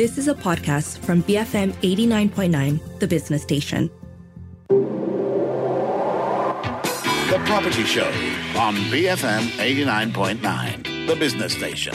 This is a podcast from BFM 89.9, the business station. The Property Show on BFM 89.9, the business station.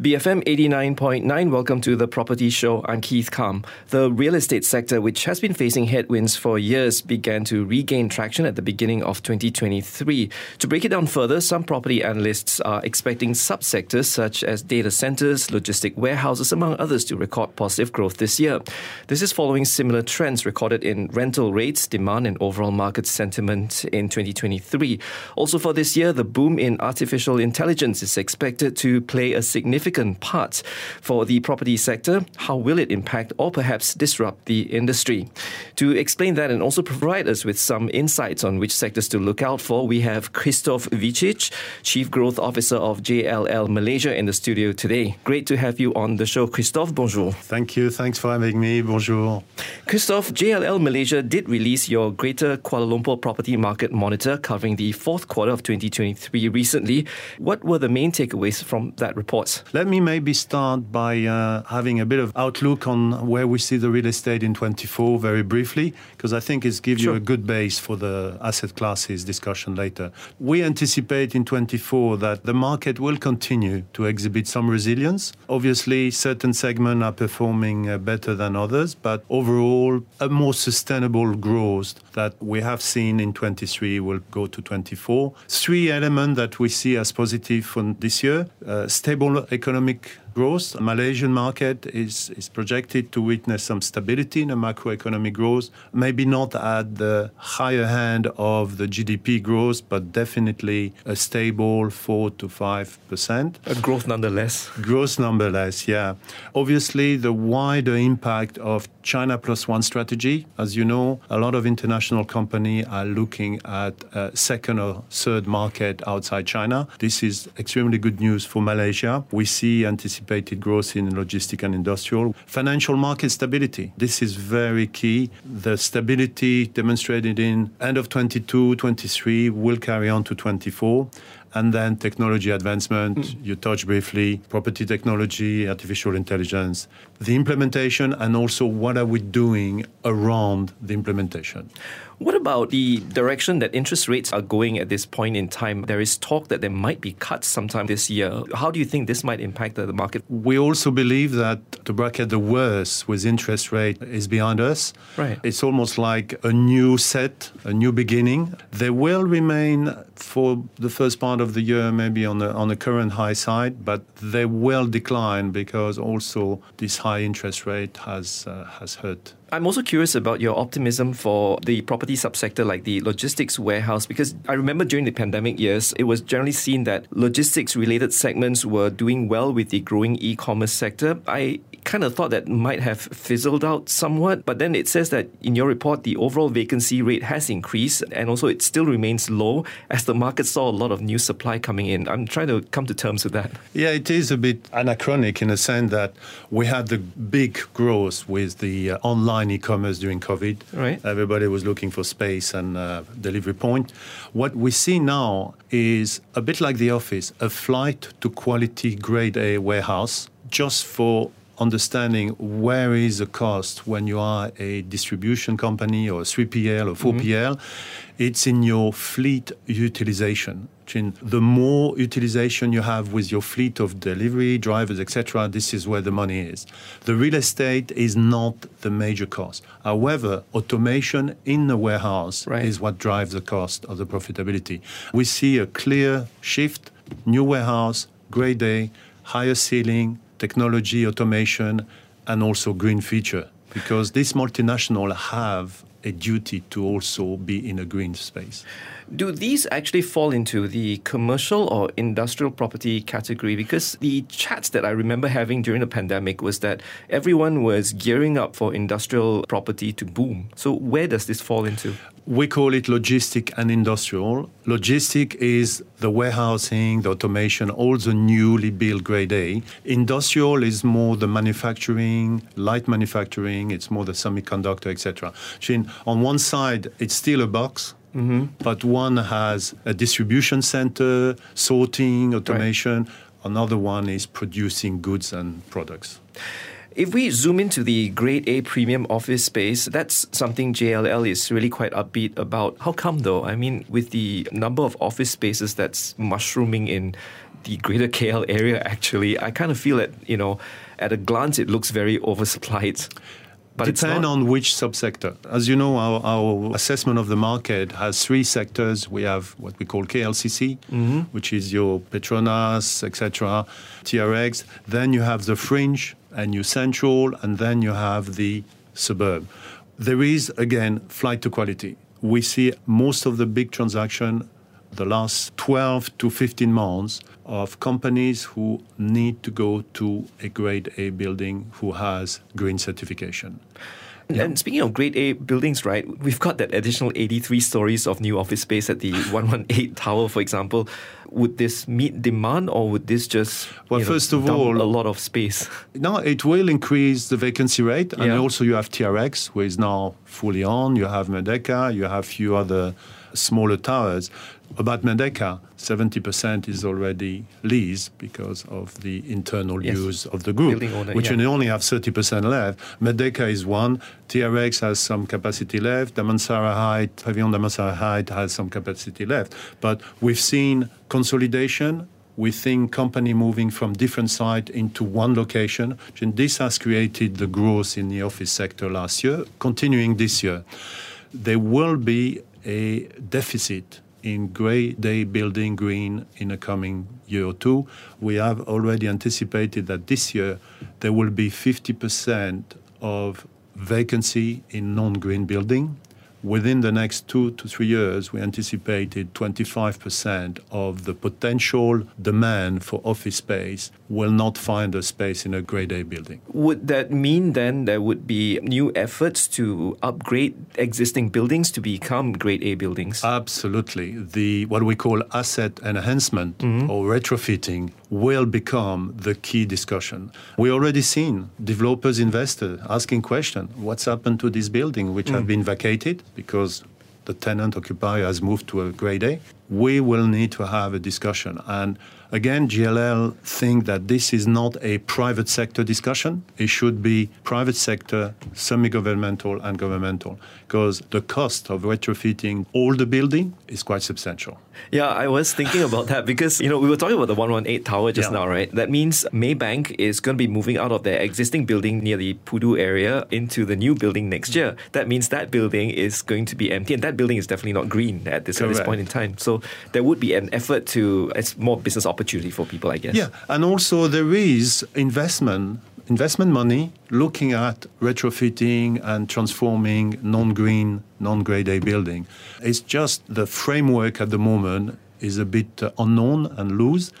BFM 89.9, welcome to the Property Show. I'm Keith Kam. The real estate sector, which has been facing headwinds for years, began to regain traction at the beginning of 2023. To break it down further, some property analysts are expecting subsectors such as data centers, logistic warehouses, among others, to record positive growth this year. This is following similar trends recorded in rental rates, demand, and overall market sentiment in 2023. Also, for this year, the boom in artificial intelligence is expected to play a significant significant part for the property sector. How will it impact or perhaps disrupt the industry? To explain that and also provide us with some insights on which sectors to look out for, we have Christophe Vicic, Chief Growth Officer of JLL Malaysia, in the studio today. Great to have you on the show. Christophe, bonjour. Thank you. Thanks for having me. Bonjour. Christophe, JLL Malaysia did release your Greater Kuala Lumpur Property Market Monitor covering the fourth quarter of 2023 recently. What were the main takeaways from that report? Let me maybe start by uh, having a bit of outlook on where we see the real estate in 24 very briefly, because I think it gives sure. you a good base for the asset classes discussion later. We anticipate in 24 that the market will continue to exhibit some resilience. Obviously, certain segments are performing uh, better than others, but overall, a more sustainable growth that we have seen in 23 will go to 24. Three elements that we see as positive for this year uh, stable economic economic growth. Malaysian market is, is projected to witness some stability in the macroeconomic growth, maybe not at the higher hand of the GDP growth, but definitely a stable 4 to 5%. A growth nonetheless. Growth nonetheless, yeah. Obviously, the wider impact of China plus one strategy. As you know, a lot of international companies are looking at a second or third market outside China. This is extremely good news for Malaysia. We see anticipated anticipated growth in logistic and industrial. Financial market stability. This is very key. The stability demonstrated in end of 22, 23 will carry on to 24 and then technology advancement. Mm. You touched briefly property technology, artificial intelligence, the implementation, and also what are we doing around the implementation. What about the direction that interest rates are going at this point in time? There is talk that there might be cuts sometime this year. How do you think this might impact the market? We also believe that to bracket the worst with interest rate is behind us. Right. It's almost like a new set, a new beginning. There will remain for the first part of the year maybe on the on the current high side, but they will decline because also this high interest rate has uh, has hurt I'm also curious about your optimism for the property subsector like the logistics warehouse because I remember during the pandemic years, it was generally seen that logistics related segments were doing well with the growing e commerce sector. I kind of thought that might have fizzled out somewhat, but then it says that in your report, the overall vacancy rate has increased and also it still remains low as the market saw a lot of new supply coming in. I'm trying to come to terms with that. Yeah, it is a bit anachronic in a sense that we had the big growth with the online online e-commerce during COVID. Right. Everybody was looking for space and uh, delivery point. What we see now is a bit like the office, a flight to quality grade A warehouse just for understanding where is the cost when you are a distribution company or a 3PL or 4PL. Mm-hmm. It's in your fleet utilization. The more utilization you have with your fleet of delivery drivers, etc., this is where the money is. The real estate is not the major cost. However, automation in the warehouse right. is what drives the cost of the profitability. We see a clear shift, new warehouse, grade A, higher ceiling, technology, automation, and also green feature. Because these multinational have a duty to also be in a green space. Do these actually fall into the commercial or industrial property category? Because the chats that I remember having during the pandemic was that everyone was gearing up for industrial property to boom. So where does this fall into? We call it logistic and industrial. Logistic is the warehousing, the automation, all the newly built grade A. Industrial is more the manufacturing, light manufacturing, it's more the semiconductor, etc. On one side, it's still a box, Mm-hmm. but one has a distribution center, sorting, automation. Another one is producing goods and products. If we zoom into the grade A premium office space, that's something JLL is really quite upbeat about. How come though? I mean, with the number of office spaces that's mushrooming in the greater KL area, actually, I kind of feel that, you know, at a glance, it looks very oversupplied. But Depend on which subsector. As you know, our, our, assessment of the market has three sectors. We have what we call KLCC, mm-hmm. which is your Petronas, etc., TRX. Then you have the fringe and your central, and then you have the suburb. There is again flight to quality. We see most of the big transaction the last 12 to 15 months of companies who need to go to a grade A building who has green certification. And speaking of grade A buildings, right, we've got that additional 83 stories of new office space at the 118 Tower, for example. Would this meet demand or would this just well, first know, of all, a lot of space? No, it will increase the vacancy rate. And yeah. also you have TRX, who is now fully on. You have Merdeka, you have a few other smaller towers. About Merdeka, 70% is already leased because of the internal yes. use of the group, owner, which yeah. you only have 30% left. Merdeka is one. TRX has some capacity left. Damansara Height, Pavilion Damansara Height has some capacity left. But we've seen consolidation we think company moving from different site into one location. And this has created the growth in the office sector last year, continuing this year. There will be a deficit in grade A building green in the coming year or two. We have already anticipated that this year there will be 50% of vacancy in non-green building within the next two to three years, we anticipated 25% of the potential demand for office space will not find a space in a grade A building. Would that mean then there would be new efforts to upgrade existing buildings to become grade A buildings? Absolutely. The what we call asset enhancement mm-hmm. or retrofitting will become the key discussion. We already seen developers, investors asking questions: What's happened to this building, which mm. have been vacated because the tenant occupier has moved to a grade A? We will need to have a discussion and Again, JLL think that this is not a private sector discussion. It should be private sector, semi-governmental, and governmental, because the cost of retrofitting all the building is quite substantial. Yeah, I was thinking about that because you know we were talking about the 118 tower just yeah. now, right? That means Maybank is going to be moving out of their existing building near the Pudu area into the new building next year. That means that building is going to be empty, and that building is definitely not green at this at this point in time. So there would be an effort to it's more business opportunity for people, I guess. Yeah, and also there is investment investment money looking at retrofitting and transforming non-green, non-grade A building. It's just the framework at the moment is a bit uh, unknown and loose,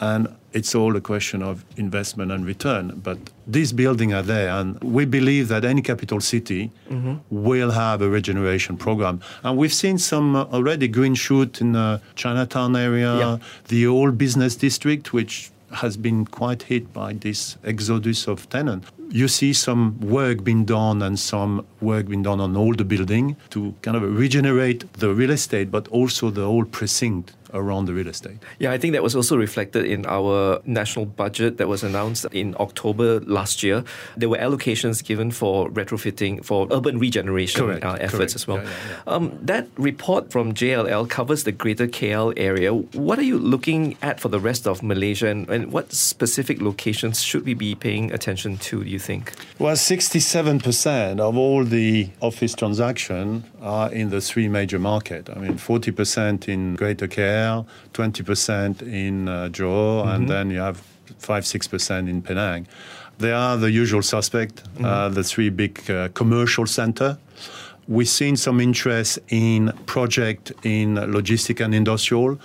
and it's all a question of investment and return. But these buildings are there, and we believe that any capital city mm-hmm. will have a regeneration program. And we've seen some uh, already green shoot in the Chinatown area, yeah. the old business district, which has been quite hit by this exodus of tenants. You see some work being done and some work being done on all the building to kind of regenerate the real estate, but also the whole precinct around the real estate. Yeah, I think that was also reflected in our national budget that was announced in October last year. There were allocations given for retrofitting, for urban regeneration correct, uh, efforts correct. as well. Yeah, yeah, yeah. Um, that report from JLL covers the greater KL area. What are you looking at for the rest of Malaysia and, and what specific locations should we be paying attention to, do you think? Well, 67% of all the office transactions are in the three major markets. I mean, 40% in Greater KL, 20% in uh, Johor, mm-hmm. and then you have 5 6% in Penang. They are the usual suspect, mm-hmm. uh, the three big uh, commercial center. We've seen some interest in project in logistic and industrial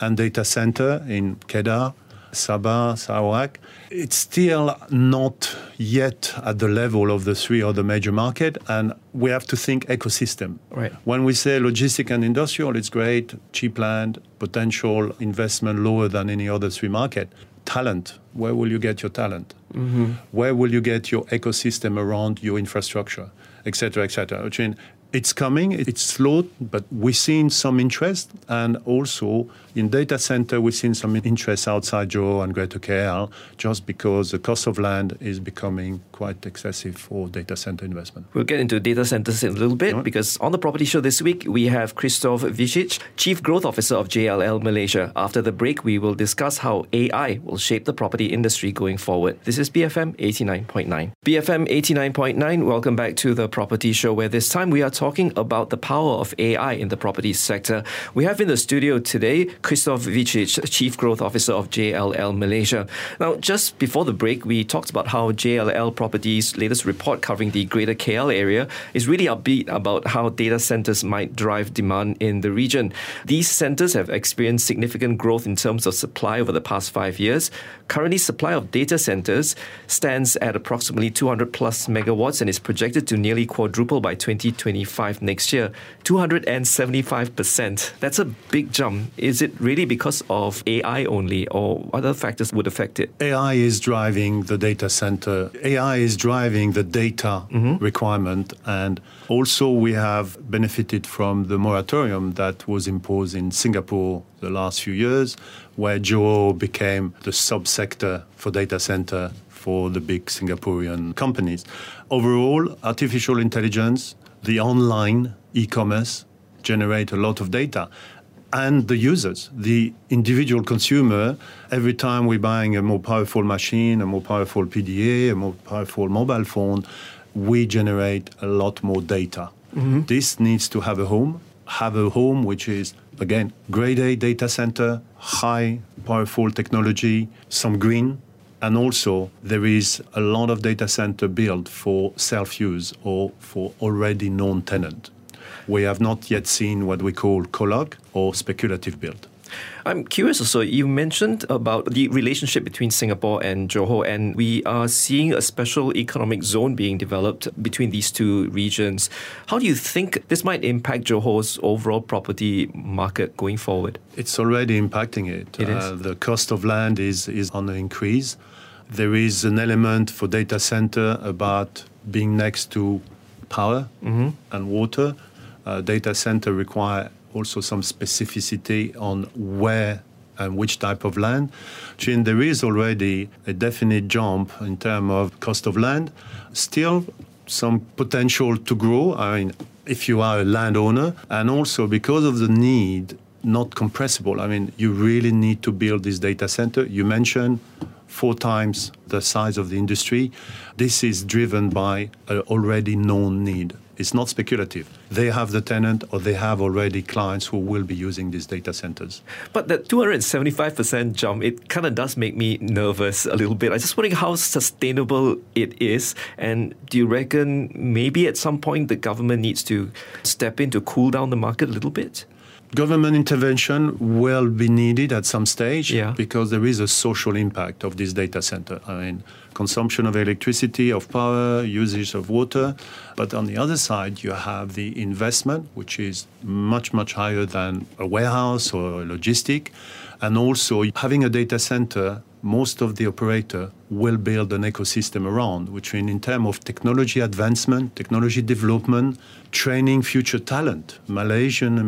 and data center in Kedah Sabah, Sarawak. It's still not yet at the level of the three other major market, and we have to think ecosystem. Right. When we say logistic and industrial, it's great, cheap land, potential investment lower than any other three market. Talent, where will you get your talent? Mm-hmm. Where will you get your ecosystem around your infrastructure, etc., etc. Which means it's coming. It's slow, but we've seen some interest. And also in data center, we've seen some interest outside Johor and Greater KL just because the cost of land is becoming quite excessive for data center investment. We'll get into data centers in a little bit because on the property show this week, we have Christophe Vicic, Chief Growth Officer of JLL Malaysia. After the break, we will discuss how AI will shape the property industry going forward. This is BFM 89.9. BFM 89.9, welcome back to the property show where this time we are talking about the power of AI in the property sector. We have in the studio today Christophe Vicic, Chief Growth Officer of JLL Malaysia. Now, just before the break, we talked about how JLL Properties' latest report covering the Greater KL area is really upbeat about how data centers might drive demand in the region. These centers have experienced significant growth in terms of supply over the past five years. Currently, supply of data centers stands at approximately 200 plus megawatts and is projected to nearly quadruple by 2025 next year. 275%. That's a big jump. Is it really because of AI only, or other factors would affect it? AI is driving the data center. AI is driving the data mm-hmm. requirement. And also, we have benefited from the moratorium that was imposed in Singapore the last few years, where Johor became the subsector for data center for the big Singaporean companies. Overall, artificial intelligence, the online e commerce generate a lot of data and the users, the individual consumer, every time we're buying a more powerful machine, a more powerful PDA, a more powerful mobile phone, we generate a lot more data. Mm-hmm. This needs to have a home, have a home which is, again, grade A data center, high powerful technology, some green, and also there is a lot of data center built for self-use or for already known tenant we have not yet seen what we call colloc or speculative build. I'm curious also, you mentioned about the relationship between Singapore and Johor, and we are seeing a special economic zone being developed between these two regions. How do you think this might impact Johor's overall property market going forward? It's already impacting it. It uh. The cost of land is, is on the increase. There is an element for data center about being next to power mm-hmm. and water uh, data center require also some specificity on where and which type of land. And there is already a definite jump in terms of cost of land. Still, some potential to grow. I mean, if you are a landowner, and also because of the need, not compressible. I mean, you really need to build this data center. You mentioned four times the size of the industry. This is driven by an already known need. It's not speculative. They have the tenant or they have already clients who will be using these data centers. But that 275% jump, it kind of does make me nervous a little bit. I just wondering how sustainable it is. And do you reckon maybe at some point the government needs to step in to cool down the market a little bit? Government intervention will be needed at some stage yeah. because there is a social impact of this data center. I mean, consumption of electricity, of power, usage of water. But on the other side, you have the investment, which is much, much higher than a warehouse or a logistic. And also having a data center most of the operator will build an ecosystem around, which means in terms of technology advancement, technology development, training future talent. Malaysian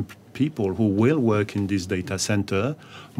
people who will work in this data center,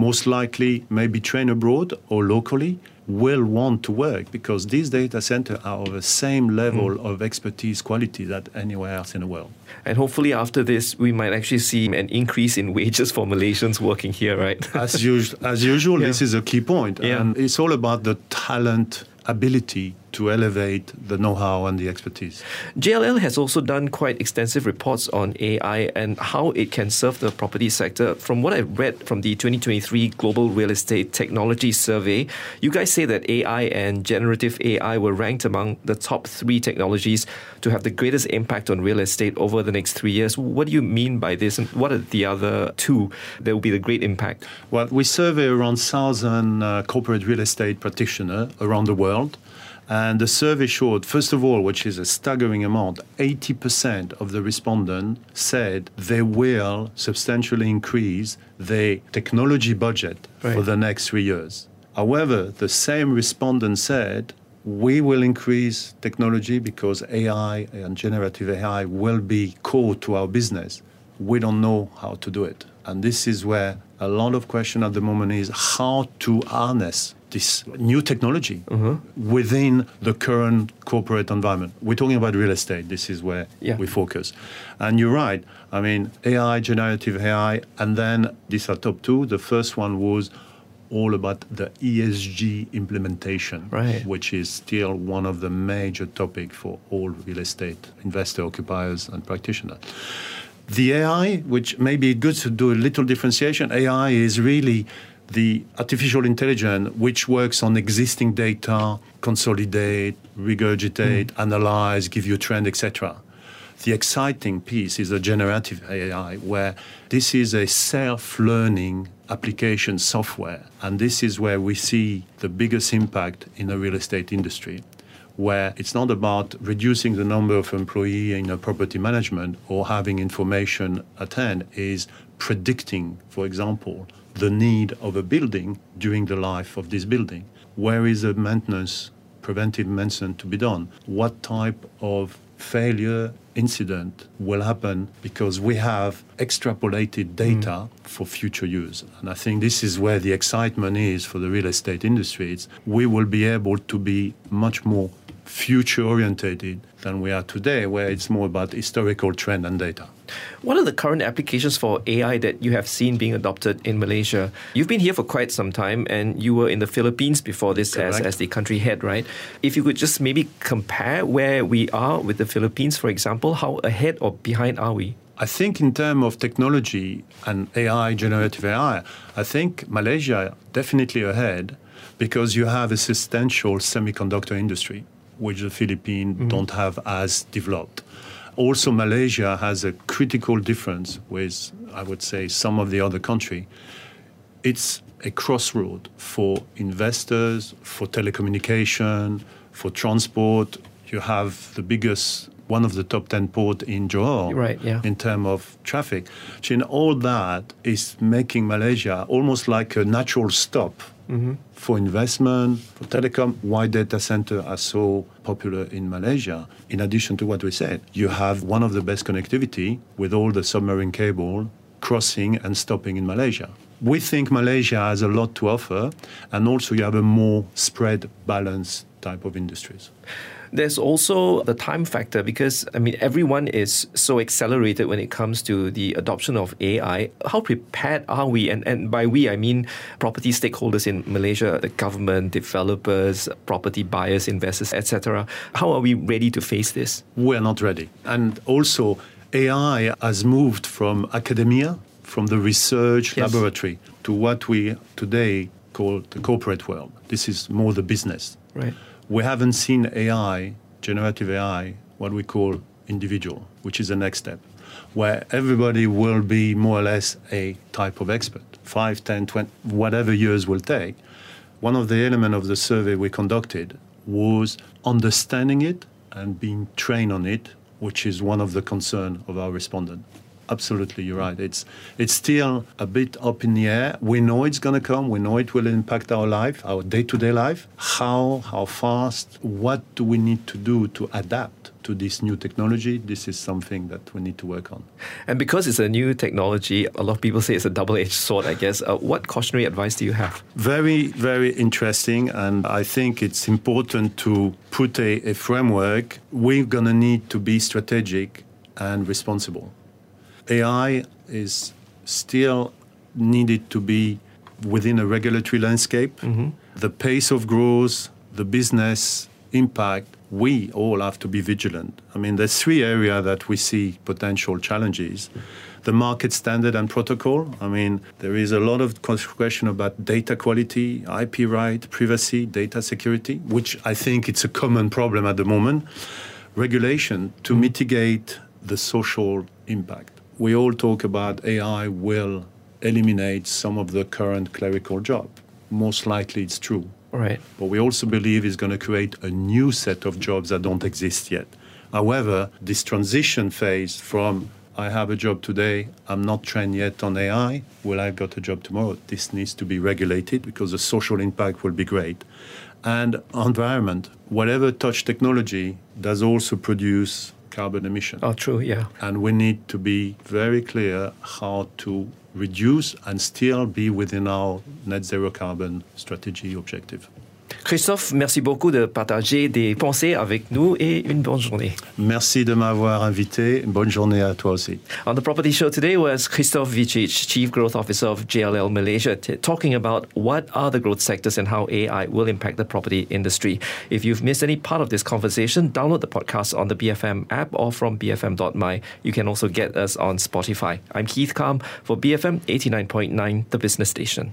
most likely maybe train abroad or locally, will want to work because these data centers are of the same level mm. of expertise quality that anywhere else in the world. And hopefully after this, we might actually see an increase in wages for Malaysians working here, right? as, usual, as usual, yeah. this is a key point. Yeah. And it's all about the talent ability to elevate the know-how and the expertise. JLL has also done quite extensive reports on AI and how it can serve the property sector. From what I read from the 2023 Global Real Estate Technology Survey, you guys say that AI and generative AI were ranked among the top three technologies to have the greatest impact on real estate over the next three years. What do you mean by this, and what are the other two that will be the great impact? Well, we survey around 1,000 uh, corporate real estate practitioners around the world. And the survey showed, first of all, which is a staggering amount, 80% of the respondents said they will substantially increase their technology budget right. for the next three years. However, the same respondent said we will increase technology because AI and generative AI will be core to our business. We don't know how to do it. And this is where a lot of question at the moment is how to harness this new technology within the current corporate environment. We're talking about real estate. This is where Yeah. we focus. And you're right. I mean, AI, generative AI, and then these are top two. The first one was all about the ESG implementation, Right. which is still one of the major topic for all real estate investor occupiers and practitioners. The AI, which may be good to do a little differentiation, AI is really the artificial intelligence which works on existing data, consolidate, regurgitate, mm. analyze, give you a trend, etc. The exciting piece is the generative AI, where this is a self learning application software. And this is where we see the biggest impact in the real estate industry, where it's not about reducing the number of employees in a property management or having information at hand, is predicting, for example, the need of a building during the life of this building. Where is the maintenance, preventive maintenance to be done? What type of failure incident will happen because we have extrapolated data mm. for future use. And I think this is where the excitement is for the real estate industry. It's we will be able to be much more future orientated than we are today, where it's more about historical trend and data. What are the current applications for AI that you have seen being adopted in Malaysia? You've been here for quite some time and you were in the Philippines before this as, Correct. as the country head, right? If you could just maybe compare where we are with the Philippines, for example, how ahead or behind are we? I think in terms of technology and AI, generative AI, I think Malaysia definitely ahead because you have a substantial semiconductor industry, which the Philippines mm-hmm. don't have as developed. Also, Malaysia has a critical difference with, I would say, some of the other country. It's a crossroad for investors, for telecommunication, for transport. You have the biggest, one of the top 10 port in Johor Right, yeah. in terms of traffic. So in all that is making Malaysia almost like a natural stop Mm-hmm. for investment, for telecom. Why data center are so popular in Malaysia? In addition to what we said, you have one of the best connectivity with all the submarine cable crossing and stopping in Malaysia. We think Malaysia has a lot to offer, and also you have a more spread, balanced type of industries. There's also the time factor because, I mean, everyone is so accelerated when it comes to the adoption of AI. How prepared are we? And, and by we, I mean property stakeholders in Malaysia, the government, developers, property buyers, investors, etc. How are we ready to face this? we're not ready. And also, AI has moved from academia, from the research Yes. laboratory, to what we today call the corporate world. This is more the business. Right. We haven't seen AI, generative AI, what we call individual, which is the next step, where everybody will be more or less a type of expert. Five, 10, 20, whatever years will take. One of the elements of the survey we conducted was understanding it and being trained on it, which is one of the concern of our respondent. Absolutely, you're right. It's it's still a bit up in the air. We know it's going to come. We know it will impact our life, our day-to-day life. How how fast? What do we need to do to adapt to this new technology? This is something that we need to work on. And because it's a new technology, a lot of people say it's a double edged sword, I guess. Uh, what cautionary advice do you have? Very, very interesting. And I think it's important to put a, a framework. We're going to need to be strategic and responsible. AI is still needed to be within a regulatory landscape. Mm-hmm. The pace of growth, the business impact, we all have to be vigilant. I mean, there's three areas that we see potential challenges. The market standard and protocol. I mean, there is a lot of question about data quality, IP right, privacy, data security, which I think it's a common problem at the moment. Regulation to mm-hmm. mitigate the social impact. We all talk about AI will eliminate some of the current clerical job. Most likely it's true. Right. But we also believe it's going to create a new set of jobs that don't exist yet. However, this transition phase from I have a job today, I'm not trained yet on AI, will I got a job tomorrow? This needs to be regulated because the social impact will be great. And environment, whatever touch technology does also produce carbon emission. Oh, true, yeah. And we need to be very clear how to reduce and still be within our net zero carbon strategy objective. Christophe, merci beaucoup de partager des pensées avec nous et une bonne journée. Merci de m'avoir invité. Bonne journée à toi aussi. On the property show today was Christophe Vicic, Chief Growth Officer of JLL Malaysia, talking about what are the growth sectors and how AI will impact the property industry. If you've missed any part of this conversation, download the podcast on the BFM app or from bfm.my. You can also get us on Spotify. I'm Keith Kam for BFM 89.9, the business station.